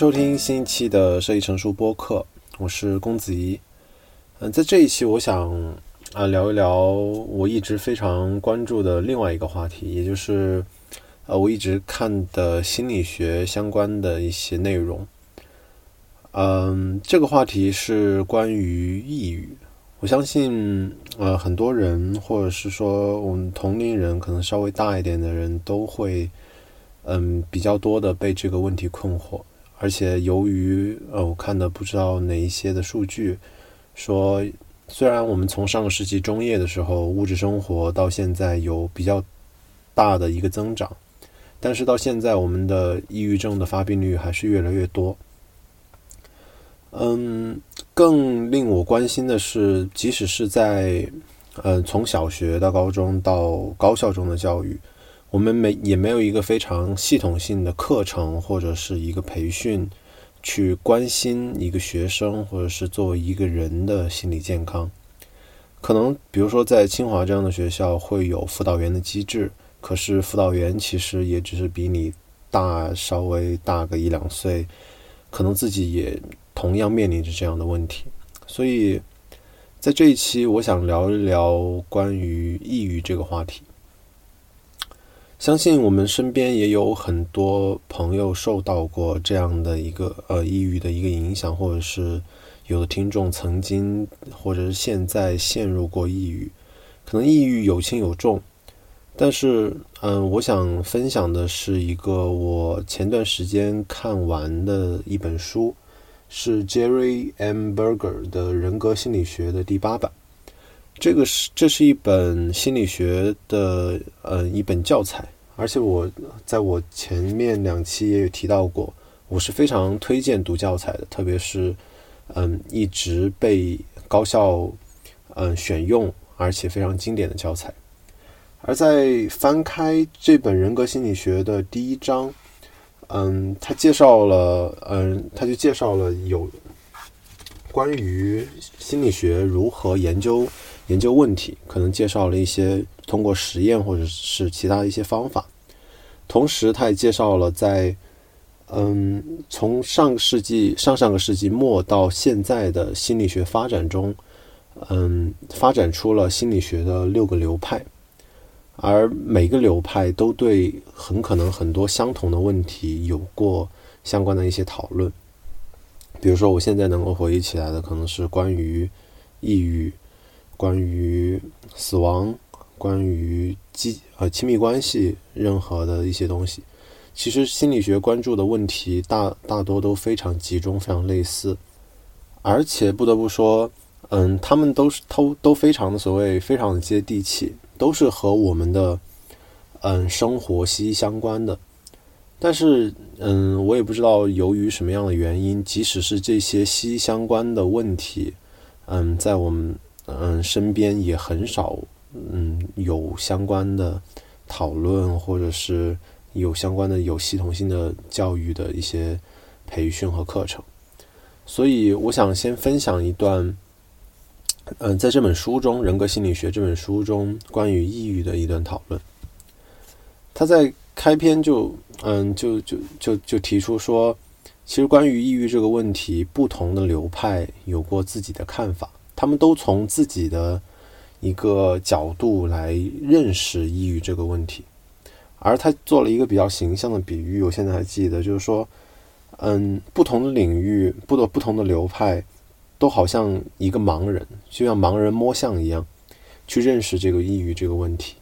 收听新一期的设计成熟播客，我是公子怡。嗯，在这一期，我想啊聊一聊我一直非常关注的另外一个话题，也就是呃我一直看的心理学相关的一些内容。嗯，这个话题是关于抑郁。我相信呃很多人，或者是说我们同龄人，可能稍微大一点的人都会嗯比较多的被这个问题困惑。而且由于呃，我看的不知道哪一些的数据，说虽然我们从上个世纪中叶的时候物质生活到现在有比较大的一个增长，但是到现在我们的抑郁症的发病率还是越来越多。嗯，更令我关心的是，即使是在呃从小学到高中到高校中的教育。我们没也没有一个非常系统性的课程或者是一个培训，去关心一个学生或者是作为一个人的心理健康。可能比如说在清华这样的学校会有辅导员的机制，可是辅导员其实也只是比你大稍微大个一两岁，可能自己也同样面临着这样的问题。所以在这一期，我想聊一聊关于抑郁这个话题。相信我们身边也有很多朋友受到过这样的一个呃抑郁的一个影响，或者是有的听众曾经或者是现在陷入过抑郁，可能抑郁有轻有重，但是嗯，我想分享的是一个我前段时间看完的一本书，是 Jerry M. Berger 的人格心理学的第八版。这个是这是一本心理学的呃一本教材，而且我在我前面两期也有提到过，我是非常推荐读教材的，特别是嗯一直被高校嗯选用而且非常经典的教材。而在翻开这本人格心理学的第一章，嗯，他介绍了嗯他就介绍了有关于心理学如何研究。研究问题，可能介绍了一些通过实验或者是其他的一些方法，同时他也介绍了在嗯从上个世纪上上个世纪末到现在的心理学发展中，嗯发展出了心理学的六个流派，而每个流派都对很可能很多相同的问题有过相关的一些讨论，比如说我现在能够回忆起来的，可能是关于抑郁。关于死亡，关于亲呃亲密关系，任何的一些东西，其实心理学关注的问题大大多都非常集中，非常类似，而且不得不说，嗯，他们都是都都非常的所谓非常的接地气，都是和我们的嗯生活息息相关的。但是，嗯，我也不知道由于什么样的原因，即使是这些息息相关的问题，嗯，在我们。嗯，身边也很少，嗯，有相关的讨论，或者是有相关的有系统性的教育的一些培训和课程。所以，我想先分享一段，嗯，在这本书中，《人格心理学》这本书中关于抑郁的一段讨论。他在开篇就，嗯，就就就就提出说，其实关于抑郁这个问题，不同的流派有过自己的看法。他们都从自己的一个角度来认识抑郁这个问题，而他做了一个比较形象的比喻，我现在还记得，就是说，嗯，不同的领域、不的不同的流派，都好像一个盲人，就像盲人摸象一样，去认识这个抑郁这个问题。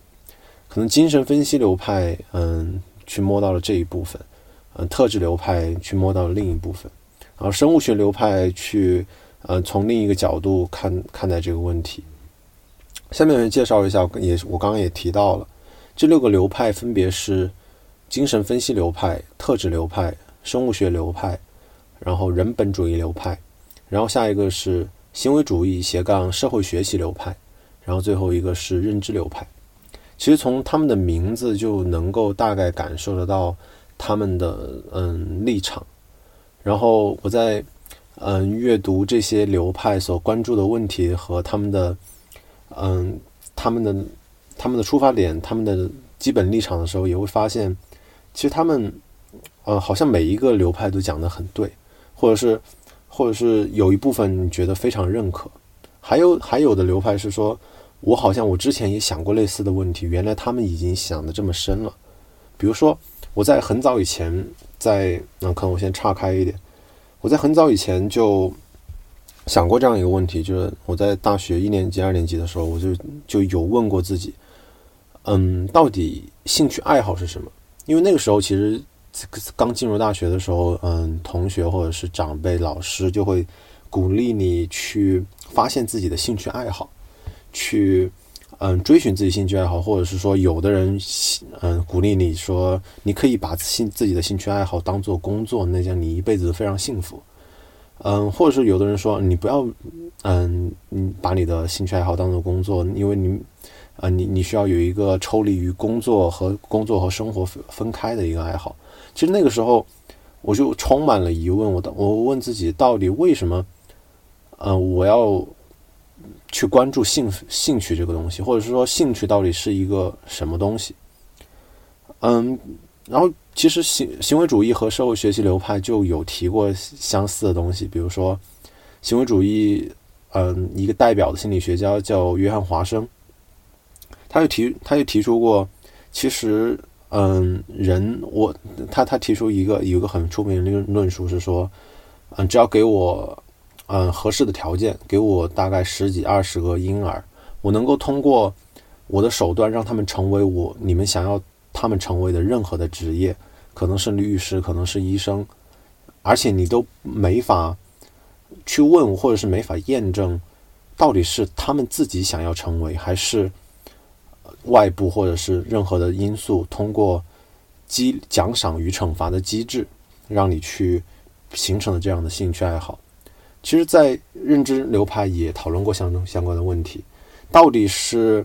可能精神分析流派，嗯，去摸到了这一部分，嗯，特质流派去摸到了另一部分，然后生物学流派去。呃，从另一个角度看看待这个问题。下面介绍一下，也我刚刚也提到了，这六个流派分别是精神分析流派、特质流派、生物学流派，然后人本主义流派，然后下一个是行为主义斜杠社会学习流派，然后最后一个是认知流派。其实从他们的名字就能够大概感受得到他们的嗯立场。然后我在。嗯，阅读这些流派所关注的问题和他们的，嗯，他们的他们的出发点、他们的基本立场的时候，也会发现，其实他们，呃，好像每一个流派都讲得很对，或者是，或者是有一部分你觉得非常认可，还有还有的流派是说，我好像我之前也想过类似的问题，原来他们已经想得这么深了。比如说，我在很早以前，在那可能我先岔开一点，我在很早以前就想过这样一个问题，就是我在大学一年级、二年级的时候，我就就有问过自己。嗯，到底兴趣爱好是什么？因为那个时候其实刚进入大学的时候，嗯，同学或者是长辈、老师就会鼓励你去发现自己的兴趣爱好，去嗯追寻自己兴趣爱好，或者是说有的人嗯鼓励你说你可以把兴自己的兴趣爱好当做工作，那样你一辈子非常幸福。嗯，或者是有的人说你不要嗯你把你的兴趣爱好当做工作，因为你。啊，你你需要有一个抽离于工作和工作和生活分分开的一个爱好。其实那个时候，我就充满了疑问。我我问自己，到底为什么？嗯，我要去关注兴兴趣这个东西，或者是说兴趣到底是一个什么东西？嗯，然后其实行行为主义和社会学习流派就有提过相似的东西，比如说行为主义，嗯，一个代表的心理学家叫约翰华生。他就提，他就提出过，其实，嗯，人我他他提出一个有一个很出名的论论述是说，嗯，只要给我，嗯，合适的条件，给我大概十几二十个婴儿，我能够通过我的手段让他们成为我你们想要他们成为的任何的职业，可能是律师，可能是医生，而且你都没法去问或者是没法验证，到底是他们自己想要成为还是。外部或者是任何的因素，通过机奖赏与惩罚的机制，让你去形成了这样的兴趣爱好。其实，在认知流派也讨论过相相关的问题，到底是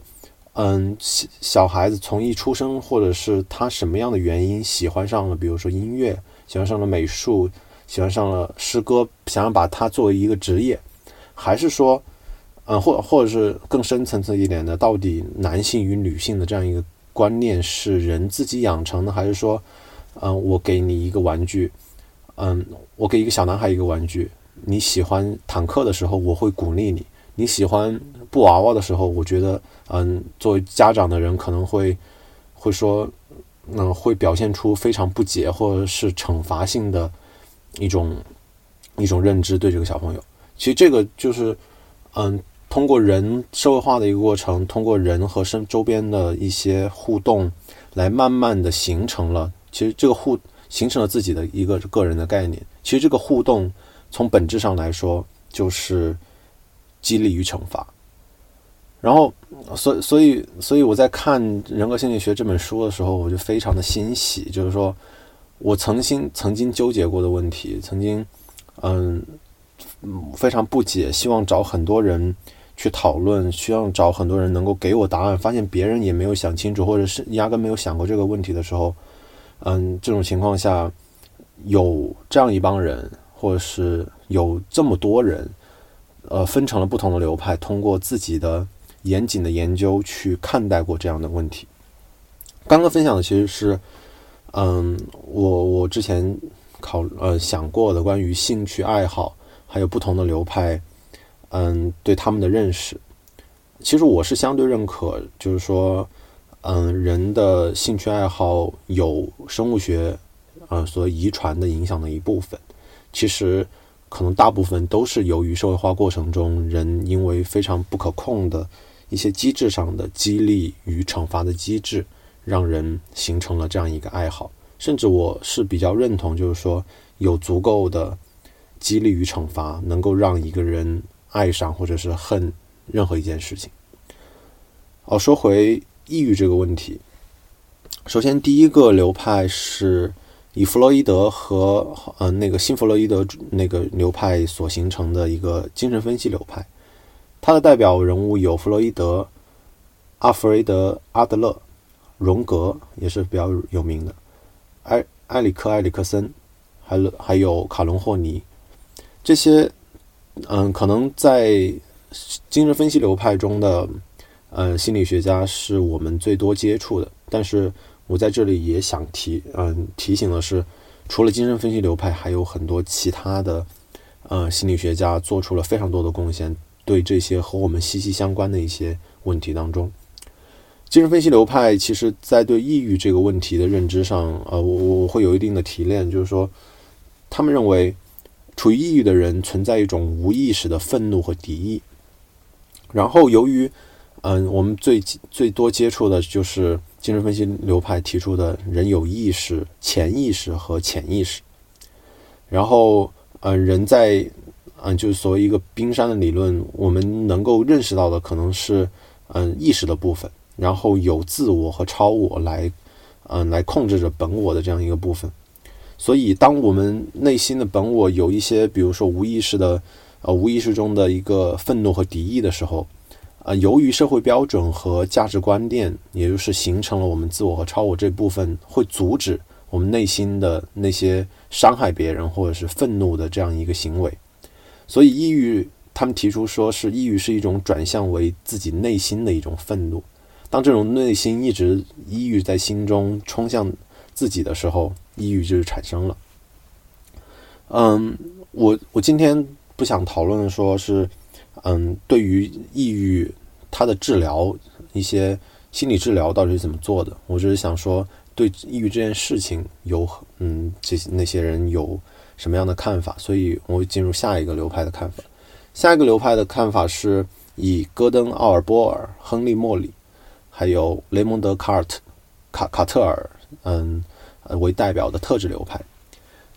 嗯小孩子从一出生，或者是他什么样的原因喜欢上了，比如说音乐，喜欢上了美术，喜欢上了诗歌，想要把它作为一个职业，还是说？嗯，或或者是更深层次一点的，到底男性与女性的这样一个观念是人自己养成的，还是说，嗯，我给你一个玩具，嗯，我给一个小男孩一个玩具，你喜欢坦克的时候，我会鼓励你；你喜欢布娃娃的时候，我觉得，嗯，作为家长的人可能会会说，嗯，会表现出非常不解或者是惩罚性的一种一种认知对这个小朋友。其实这个就是，嗯。通过人社会化的一个过程，通过人和身周边的一些互动，来慢慢的形成了，其实这个互形成了自己的一个个人的概念。其实这个互动从本质上来说就是激励与惩罚。然后，所所以所以我在看《人格心理学》这本书的时候，我就非常的欣喜，就是说我曾经曾经纠结过的问题，曾经嗯非常不解，希望找很多人。去讨论，需要找很多人能够给我答案。发现别人也没有想清楚，或者是压根没有想过这个问题的时候，嗯，这种情况下，有这样一帮人，或者是有这么多人，呃，分成了不同的流派，通过自己的严谨的研究去看待过这样的问题。刚刚分享的其实是，嗯，我我之前考呃想过的关于兴趣爱好，还有不同的流派。嗯，对他们的认识，其实我是相对认可，就是说，嗯，人的兴趣爱好有生物学，呃，所遗传的影响的一部分。其实，可能大部分都是由于社会化过程中，人因为非常不可控的一些机制上的激励与惩罚的机制，让人形成了这样一个爱好。甚至我是比较认同，就是说，有足够的激励与惩罚，能够让一个人。爱上或者是恨任何一件事情。哦，说回抑郁这个问题。首先，第一个流派是以弗洛伊德和呃那个新弗洛伊德那个流派所形成的一个精神分析流派。它的代表人物有弗洛伊德、阿弗雷德、阿德勒、荣格也是比较有名的，埃埃里克·埃里克森，还有还有卡伦·霍尼这些。嗯，可能在精神分析流派中的，呃，心理学家是我们最多接触的。但是我在这里也想提，嗯，提醒的是，除了精神分析流派，还有很多其他的呃心理学家做出了非常多的贡献，对这些和我们息息相关的一些问题当中，精神分析流派其实在对抑郁这个问题的认知上，呃，我我会有一定的提炼，就是说，他们认为处于抑郁的人存在一种无意识的愤怒和敌意，然后由于嗯，我们最最多接触的就是精神分析流派提出的人有意识、潜意识和潜意识。然后，呃，人在，嗯，就是所谓一个冰山的理论，我们能够认识到的可能是，嗯，意识的部分，然后有自我和超我来，嗯，来控制着本我的这样一个部分。所以，当我们内心的本我有一些，比如说无意识的，呃，无意识中的一个愤怒和敌意的时候。啊，由于社会标准和价值观念，也就是形成了我们自我和超我这部分，会阻止我们内心的那些伤害别人或者是愤怒的这样一个行为。所以，抑郁他们提出说是抑郁是一种转向为自己内心的一种愤怒。当这种内心一直抑郁在心中冲向自己的时候，抑郁就是产生了。嗯，我我今天不想讨论说是。嗯，对于抑郁，它的治疗一些心理治疗到底是怎么做的？我只是想说，对抑郁这件事情有嗯这些那些人有什么样的看法？所以我会进入下一个流派的看法。下一个流派的看法是以戈登·奥尔波尔、亨利·莫里，还有雷蒙德·卡尔特、卡卡特尔嗯为代表的特质流派。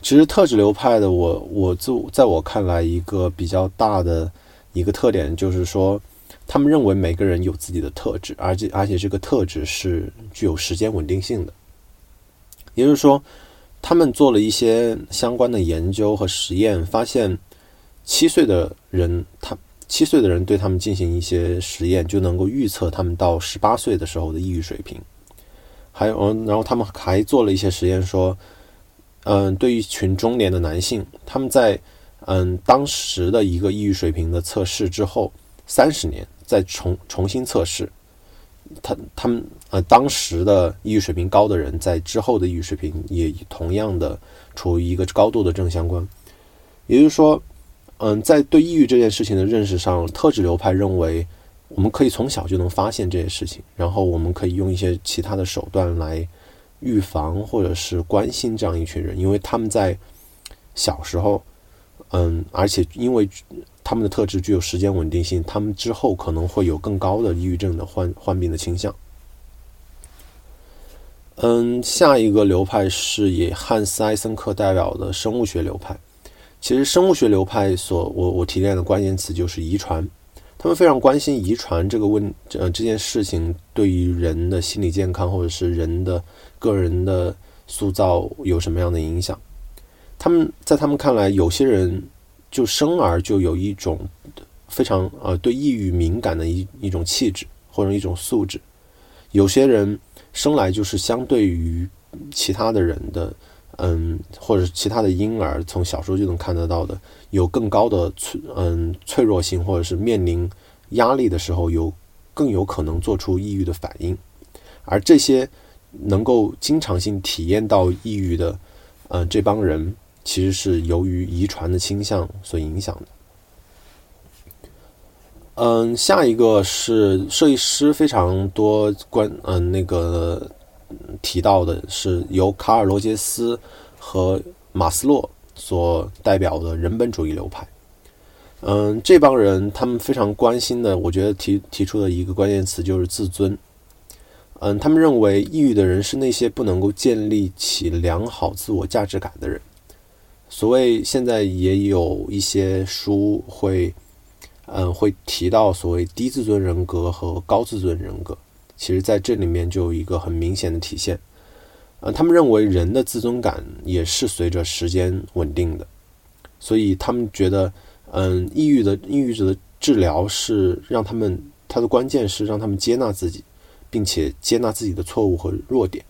其实特质流派的我我就在我看来一个比较大的。一个特点就是说，他们认为每个人有自己的特质，而且而且这个特质是具有时间稳定性的。也就是说，他们做了一些相关的研究和实验，发现七岁的人，他七岁的人对他们进行一些实验，就能够预测他们到十八岁的时候的抑郁水平。还有，然后他们还做了一些实验，说，嗯，对于一群中年的男性，他们在嗯，当时的一个抑郁水平的测试之后，三十年再重重新测试，他他们呃当时的抑郁水平高的人，在之后的抑郁水平也同样的处于一个高度的正相关。也就是说，嗯，在对抑郁这件事情的认识上，特质流派认为我们可以从小就能发现这些事情，然后我们可以用一些其他的手段来预防或者是关心这样一群人，因为他们在小时候。嗯，而且因为他们的特质具有时间稳定性，他们之后可能会有更高的抑郁症的患患病的倾向。嗯，下一个流派是以汉斯·艾森克代表的生物学流派。其实生物学流派所我我提炼的关键词就是遗传，他们非常关心遗传这个问呃这件事情对于人的心理健康或者是人的个人的塑造有什么样的影响。他们在他们看来，有些人就生而就有一种非常呃对抑郁敏感的一一种气质或者一种素质；有些人生来就是相对于其他的人的嗯，或者其他的婴儿，从小时候就能看得到的，有更高的脆嗯脆弱性，或者是面临压力的时候有更有可能做出抑郁的反应。而这些能够经常性体验到抑郁的嗯这帮人。其实是由于遗传的倾向所影响的。嗯，下一个是设计师非常多关嗯那个提到的是由卡尔罗杰斯和马斯洛所代表的人本主义流派。嗯，这帮人他们非常关心的，我觉得提提出的一个关键词就是自尊。嗯，他们认为抑郁的人是那些不能够建立起良好自我价值感的人。所谓现在也有一些书会，嗯，会提到所谓低自尊人格和高自尊人格。其实，在这里面就有一个很明显的体现。嗯，他们认为人的自尊感也是随着时间稳定的，所以他们觉得，嗯，抑郁的抑郁者的治疗是让他们，他的关键是让他们接纳自己，并且接纳自己的错误和弱点，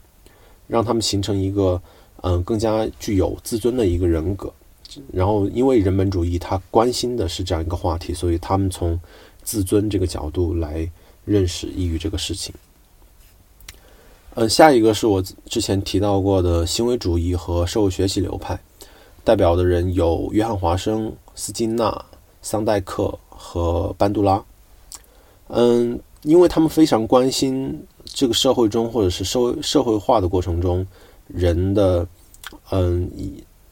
让他们形成一个。嗯，更加具有自尊的一个人格。然后，因为人本主义他关心的是这样一个话题，所以他们从自尊这个角度来认识抑郁这个事情。嗯，下一个是我之前提到过的行为主义和社会学习流派，代表的人有约翰·华生、斯金纳、桑代克和班杜拉。嗯，因为他们非常关心这个社会中或者是社会社会化的过程中人的嗯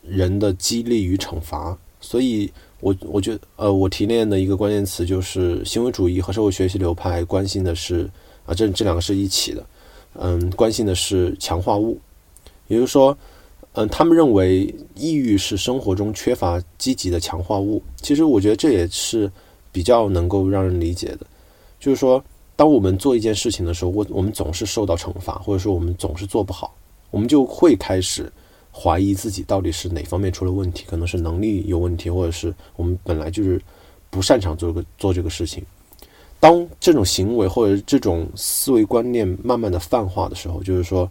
人的激励与惩罚，所以我我觉得呃我提炼的一个关键词就是行为主义和社会学习流派关心的是啊这这两个是一起的。嗯，关心的是强化物，也就是说，嗯，他们认为抑郁是生活中缺乏积极的强化物。其实我觉得这也是比较能够让人理解的，就是说，当我们做一件事情的时候，我我们总是受到惩罚，或者说我们总是做不好，我们就会开始怀疑自己到底是哪方面出了问题，可能是能力有问题，或者是我们本来就是不擅长做个做这个事情。当这种行为或者这种思维观念慢慢的泛化的时候，就是说，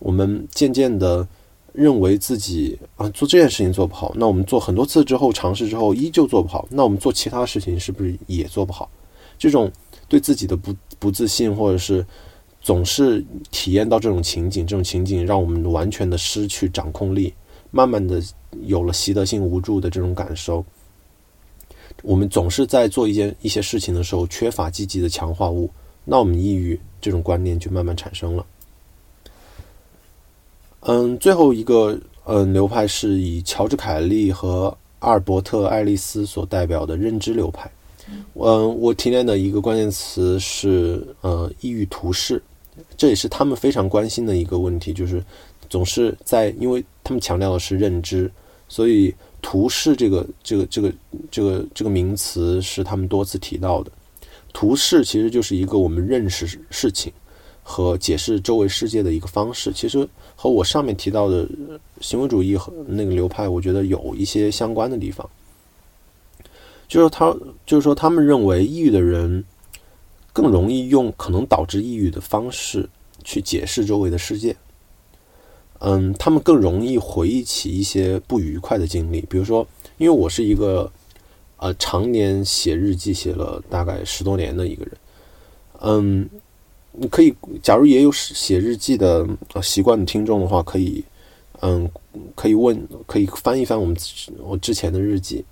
我们渐渐的认为自己啊做这件事情做不好，那我们做很多次之后尝试之后依旧做不好，那我们做其他事情是不是也做不好？这种对自己的不不自信，或者是总是体验到这种情景，这种情景让我们完全的失去掌控力，慢慢的有了习得性无助的这种感受。我们总是在做一件一些事情的时候缺乏积极的强化物，那我们抑郁这种观念就慢慢产生了。嗯，最后一个嗯流派是以乔治凯利和阿尔伯特爱丽丝所代表的认知流派。嗯，我提炼的一个关键词是呃抑郁图式，这也是他们非常关心的一个问题，就是总是在因为他们强调的是认知，所以。图示这个这个这个这个这个名词是他们多次提到的。图示其实就是一个我们认识事情和解释周围世界的一个方式。其实和我上面提到的行为主义和那个流派，我觉得有一些相关的地方。就是他，就是说，他们认为抑郁的人更容易用可能导致抑郁的方式去解释周围的世界。嗯，他们更容易回忆起一些不愉快的经历，比如说，因为我是一个呃常年写日记写了大概十多年的一个人，嗯，你可以，假如也有写日记的习惯的听众的话，可以，嗯，可以问，可以翻一翻我们我之前的日记，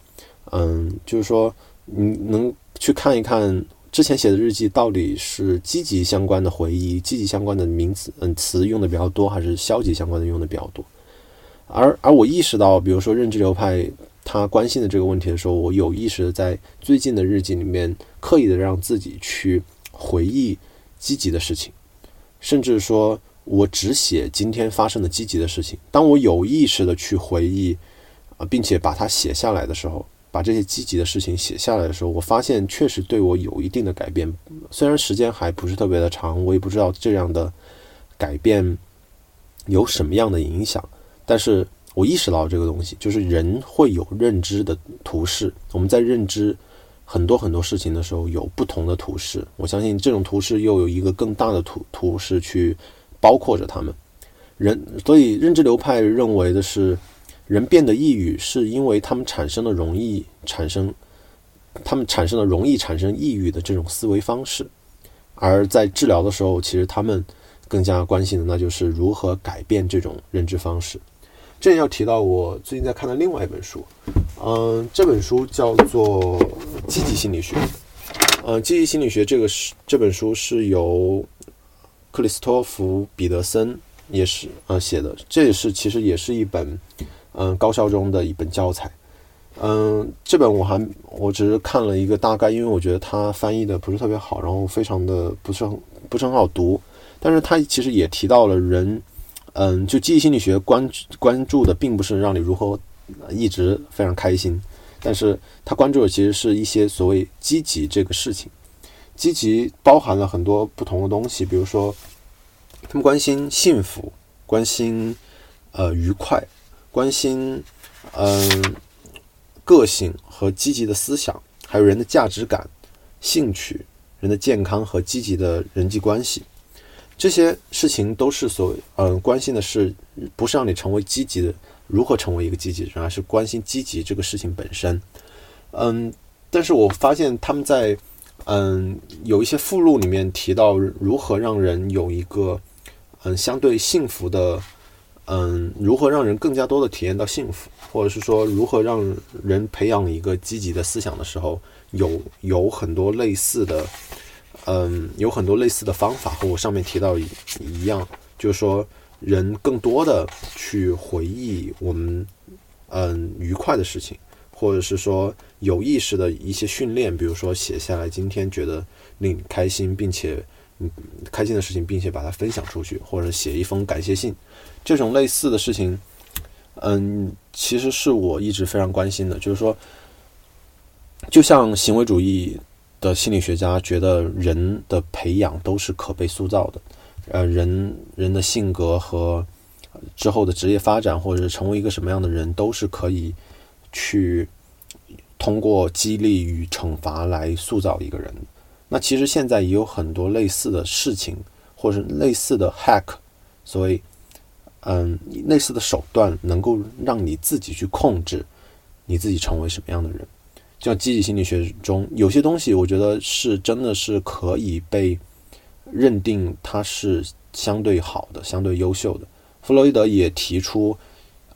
嗯，就是说你能去看一看。之前写的日记到底是积极相关的回忆，积极相关的名词嗯词用的比较多，还是消极相关的用的比较多？而而我意识到，比如说认知流派他关心的这个问题的时候，我有意识的在最近的日记里面刻意的让自己去回忆积极的事情，甚至说我只写今天发生的积极的事情。当我有意识的去回忆啊，并且把它写下来的时候。把这些积极的事情写下来的时候，我发现确实对我有一定的改变。虽然时间还不是特别的长，我也不知道这样的改变有什么样的影响。但是我意识到这个东西，就是人会有认知的图示。我们在认知很多很多事情的时候，有不同的图示。我相信这种图示又有一个更大的图图示去包括着他们。人，所以认知流派认为的是。人变得抑郁，是因为他们产生了容易产生，他们产生了容易产生抑郁的这种思维方式。而在治疗的时候，其实他们更加关心的，那就是如何改变这种认知方式。这要提到我最近在看的另外一本书，嗯，这本书叫做《积极心理学》。嗯，《积极心理学》这个是这本书是由克里斯托弗·彼得森也是呃写的，这也是其实也是一本。嗯，高校中的一本教材。嗯，这本我还我只是看了一个大概，因为我觉得它翻译的不是特别好，然后非常的不是很不是很好读。但是它其实也提到了人，嗯，就记忆心理学关关注的并不是让你如何一直非常开心，但是他关注的其实是一些所谓积极这个事情。积极包含了很多不同的东西，比如说他们关心幸福，关心呃愉快。关心，嗯，个性和积极的思想，还有人的价值感、兴趣、人的健康和积极的人际关系，这些事情都是所嗯关心的是，不是让你成为积极的，如何成为一个积极的人，而是关心积极这个事情本身。嗯，但是我发现他们在嗯有一些附录里面提到如何让人有一个嗯，相对幸福的，嗯，如何让人更加多的体验到幸福，或者是说如何让人培养一个积极的思想的时候，有有很多类似的，嗯，有很多类似的方法和我上面提到一一样，就是说人更多的去回忆我们嗯愉快的事情，或者是说有意识的一些训练，比如说写下来今天觉得令你开心，并且。嗯，开心的事情，并且把它分享出去，或者写一封感谢信，这种类似的事情，嗯，其实是我一直非常关心的。就是说，就像行为主义的心理学家觉得人的培养都是可被塑造的，呃，人人的性格和之后的职业发展，或者成为一个什么样的人，都是可以去通过激励与惩罚来塑造一个人。那其实现在也有很多类似的事情，或者是类似的 hack，所以嗯类似的手段，能够让你自己去控制你自己成为什么样的人。就像积极心理学中有些东西，我觉得是真的是可以被认定它是相对好的、相对优秀的。弗洛伊德也提出，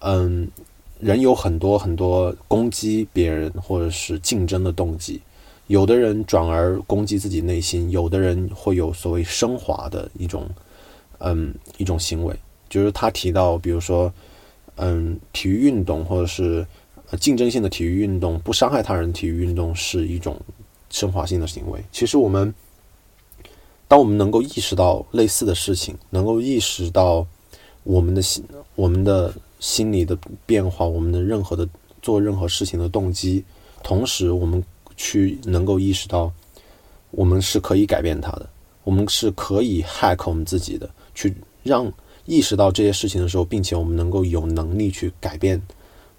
嗯，人有很多很多攻击别人或者是竞争的动机。有的人转而攻击自己内心，有的人会有所谓升华的一种，嗯，一种行为。就是他提到，比如说，嗯，体育运动或者是竞争性的体育运动，不伤害他人体育运动是一种升华性的行为。其实我们，当我们能够意识到类似的事情，能够意识到我们的心、我们的心理的变化，我们的任何的做任何事情的动机，同时我们。去能够意识到，我们是可以改变它的，我们是可以 hack 我们自己的，去让意识到这些事情的时候，并且我们能够有能力去改变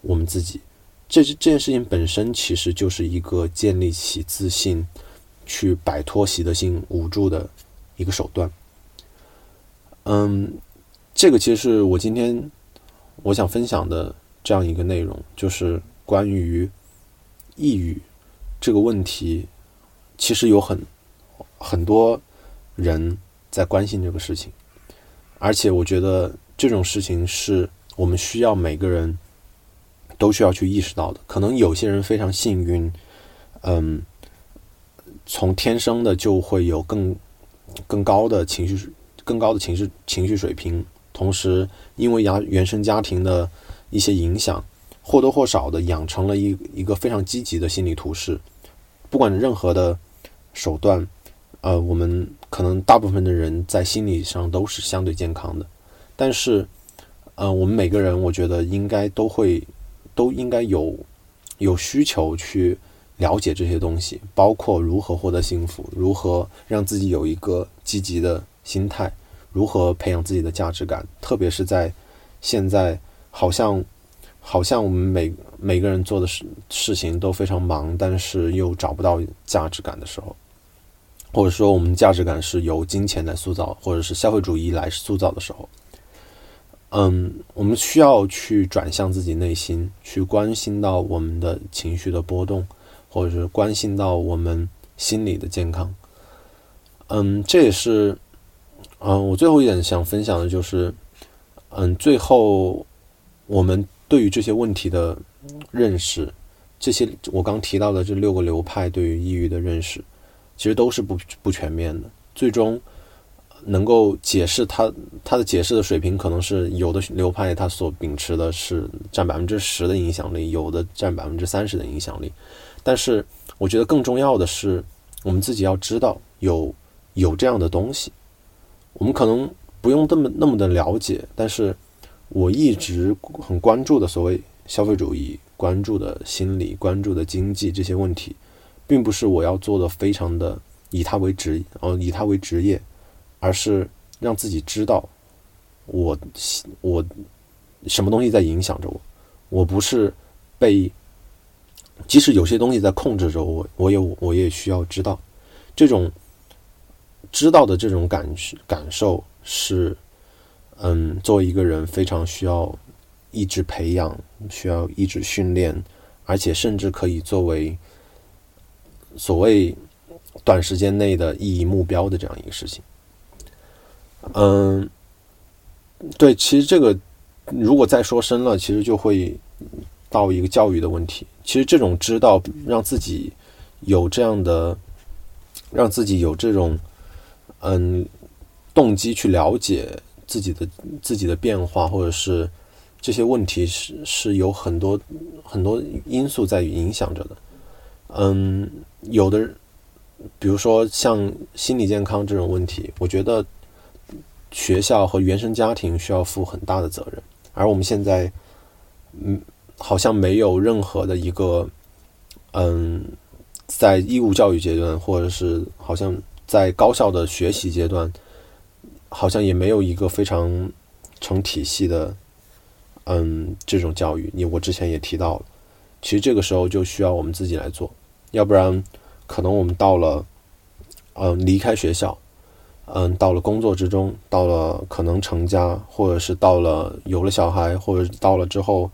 我们自己。这这件事情本身其实就是一个建立起自信、去摆脱习得性无助的一个手段。嗯，这个其实是我今天我想分享的这样一个内容，就是关于抑郁。这个问题其实有很很多人在关心这个事情，而且我觉得这种事情是我们需要每个人都需要去意识到的。可能有些人非常幸运，嗯，从天生的就会有更更高的情绪、更高的情绪情绪水平，同时因为家原生家庭的一些影响。或多或少的养成了一一个非常积极的心理图式，不管任何的手段，呃，我们可能大部分的人在心理上都是相对健康的，但是，呃，我们每个人我觉得应该都会都应该有有需求去了解这些东西，包括如何获得幸福，如何让自己有一个积极的心态，如何培养自己的价值感，特别是在现在好像。好像我们每每个人做的事事情都非常忙，但是又找不到价值感的时候，或者说我们价值感是由金钱来塑造，或者是消费主义来塑造的时候，嗯，我们需要去转向自己内心，去关心到我们的情绪的波动，或者是关心到我们心理的健康。嗯，这也是，嗯，我最后一点想分享的就是，嗯，最后我们。对于这些问题的认识，这些我刚提到的这六个流派对于抑郁的认识，其实都是不不全面的。最终能够解释它，它的解释的水平可能是有的流派它所秉持的是占百分之十的影响力，有的占百分之三十的影响力。但是我觉得更重要的是，我们自己要知道有有这样的东西，我们可能不用那么那么的了解，但是。我一直很关注的所谓消费主义，关注的心理，关注的经济这些问题，并不是我要做的非常的以它为职，哦，以它为职业，而是让自己知道我我什么东西在影响着我，我不是被，即使有些东西在控制着我，我也我也需要知道，这种知道的这种感感受是。嗯，作为一个人，非常需要意志培养，需要意志训练，而且甚至可以作为所谓短时间内的意义目标的这样一个事情。嗯，对，其实这个如果再说深了，其实就会到一个教育的问题。其实这种知道让自己有这样的，让自己有这种嗯动机去了解自己的自己的变化，或者是这些问题是是有很多很多因素在影响着的。嗯，有的，比如说像心理健康这种问题，我觉得学校和原生家庭需要负很大的责任，而我们现在嗯。好像没有任何的一个，嗯，在义务教育阶段，或者是好像在高校的学习阶段，好像也没有一个非常成体系的，嗯，这种教育。你我之前也提到了，其实这个时候就需要我们自己来做，要不然可能我们到了，嗯，离开学校，嗯，到了工作之中，到了可能成家，或者是到了有了小孩，或者到了之后。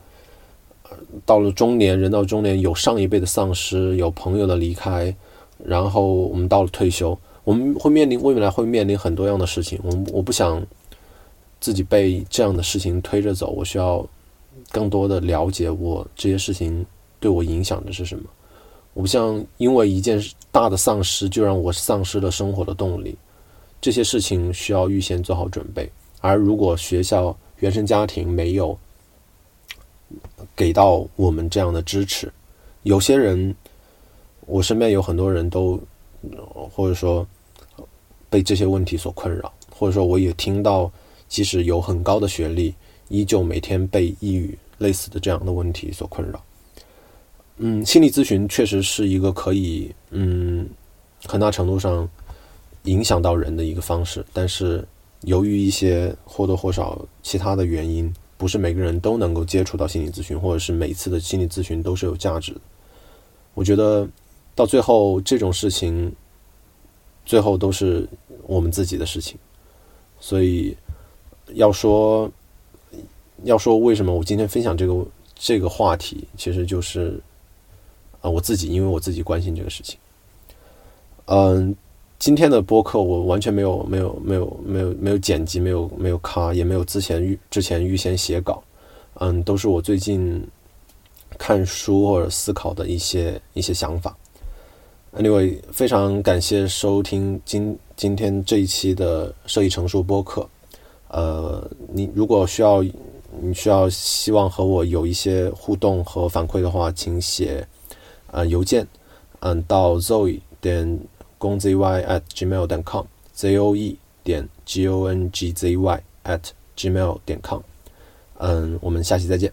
到了中年人到中年，有上一辈的丧失，有朋友的离开，然后我们到了退休，我们会面临未来会面临很多样的事情。我我不想自己被这样的事情推着走，我需要更多的了解我这些事情对我影响的是什么。我不想因为一件大的丧失就让我丧失了生活的动力。这些事情需要预先做好准备。而如果学校原生家庭没有，给到我们这样的支持，有些人，我身边有很多人都，或者说被这些问题所困扰，或者说我也听到，即使有很高的学历，依旧每天被抑郁类似的这样的问题所困扰。嗯，心理咨询确实是一个可以，嗯，很大程度上影响到人的一个方式，但是由于一些或多或少其他的原因。不是每个人都能够接触到心理咨询，或者是每次的心理咨询都是有价值的。我觉得到最后这种事情，最后都是我们自己的事情。所以要说要说为什么我今天分享这个这个话题，其实就是啊我自己，因为我自己关心这个事情。嗯。今天的播客我完全没有没有没有没有没有剪辑，没有没有卡，也没有之前预之前预先写稿，嗯，都是我最近看书或者思考的一些一些想法。Anyway，非常感谢收听今今天这一期的设计成熟播客。呃，你如果需要你需要希望和我有一些互动和反馈的话，请写呃邮件，嗯，到 Zoe 点。公 zy at gmail 点 com，zoe 点 g o n g z y at gmail 点 com，嗯，我们下期再见。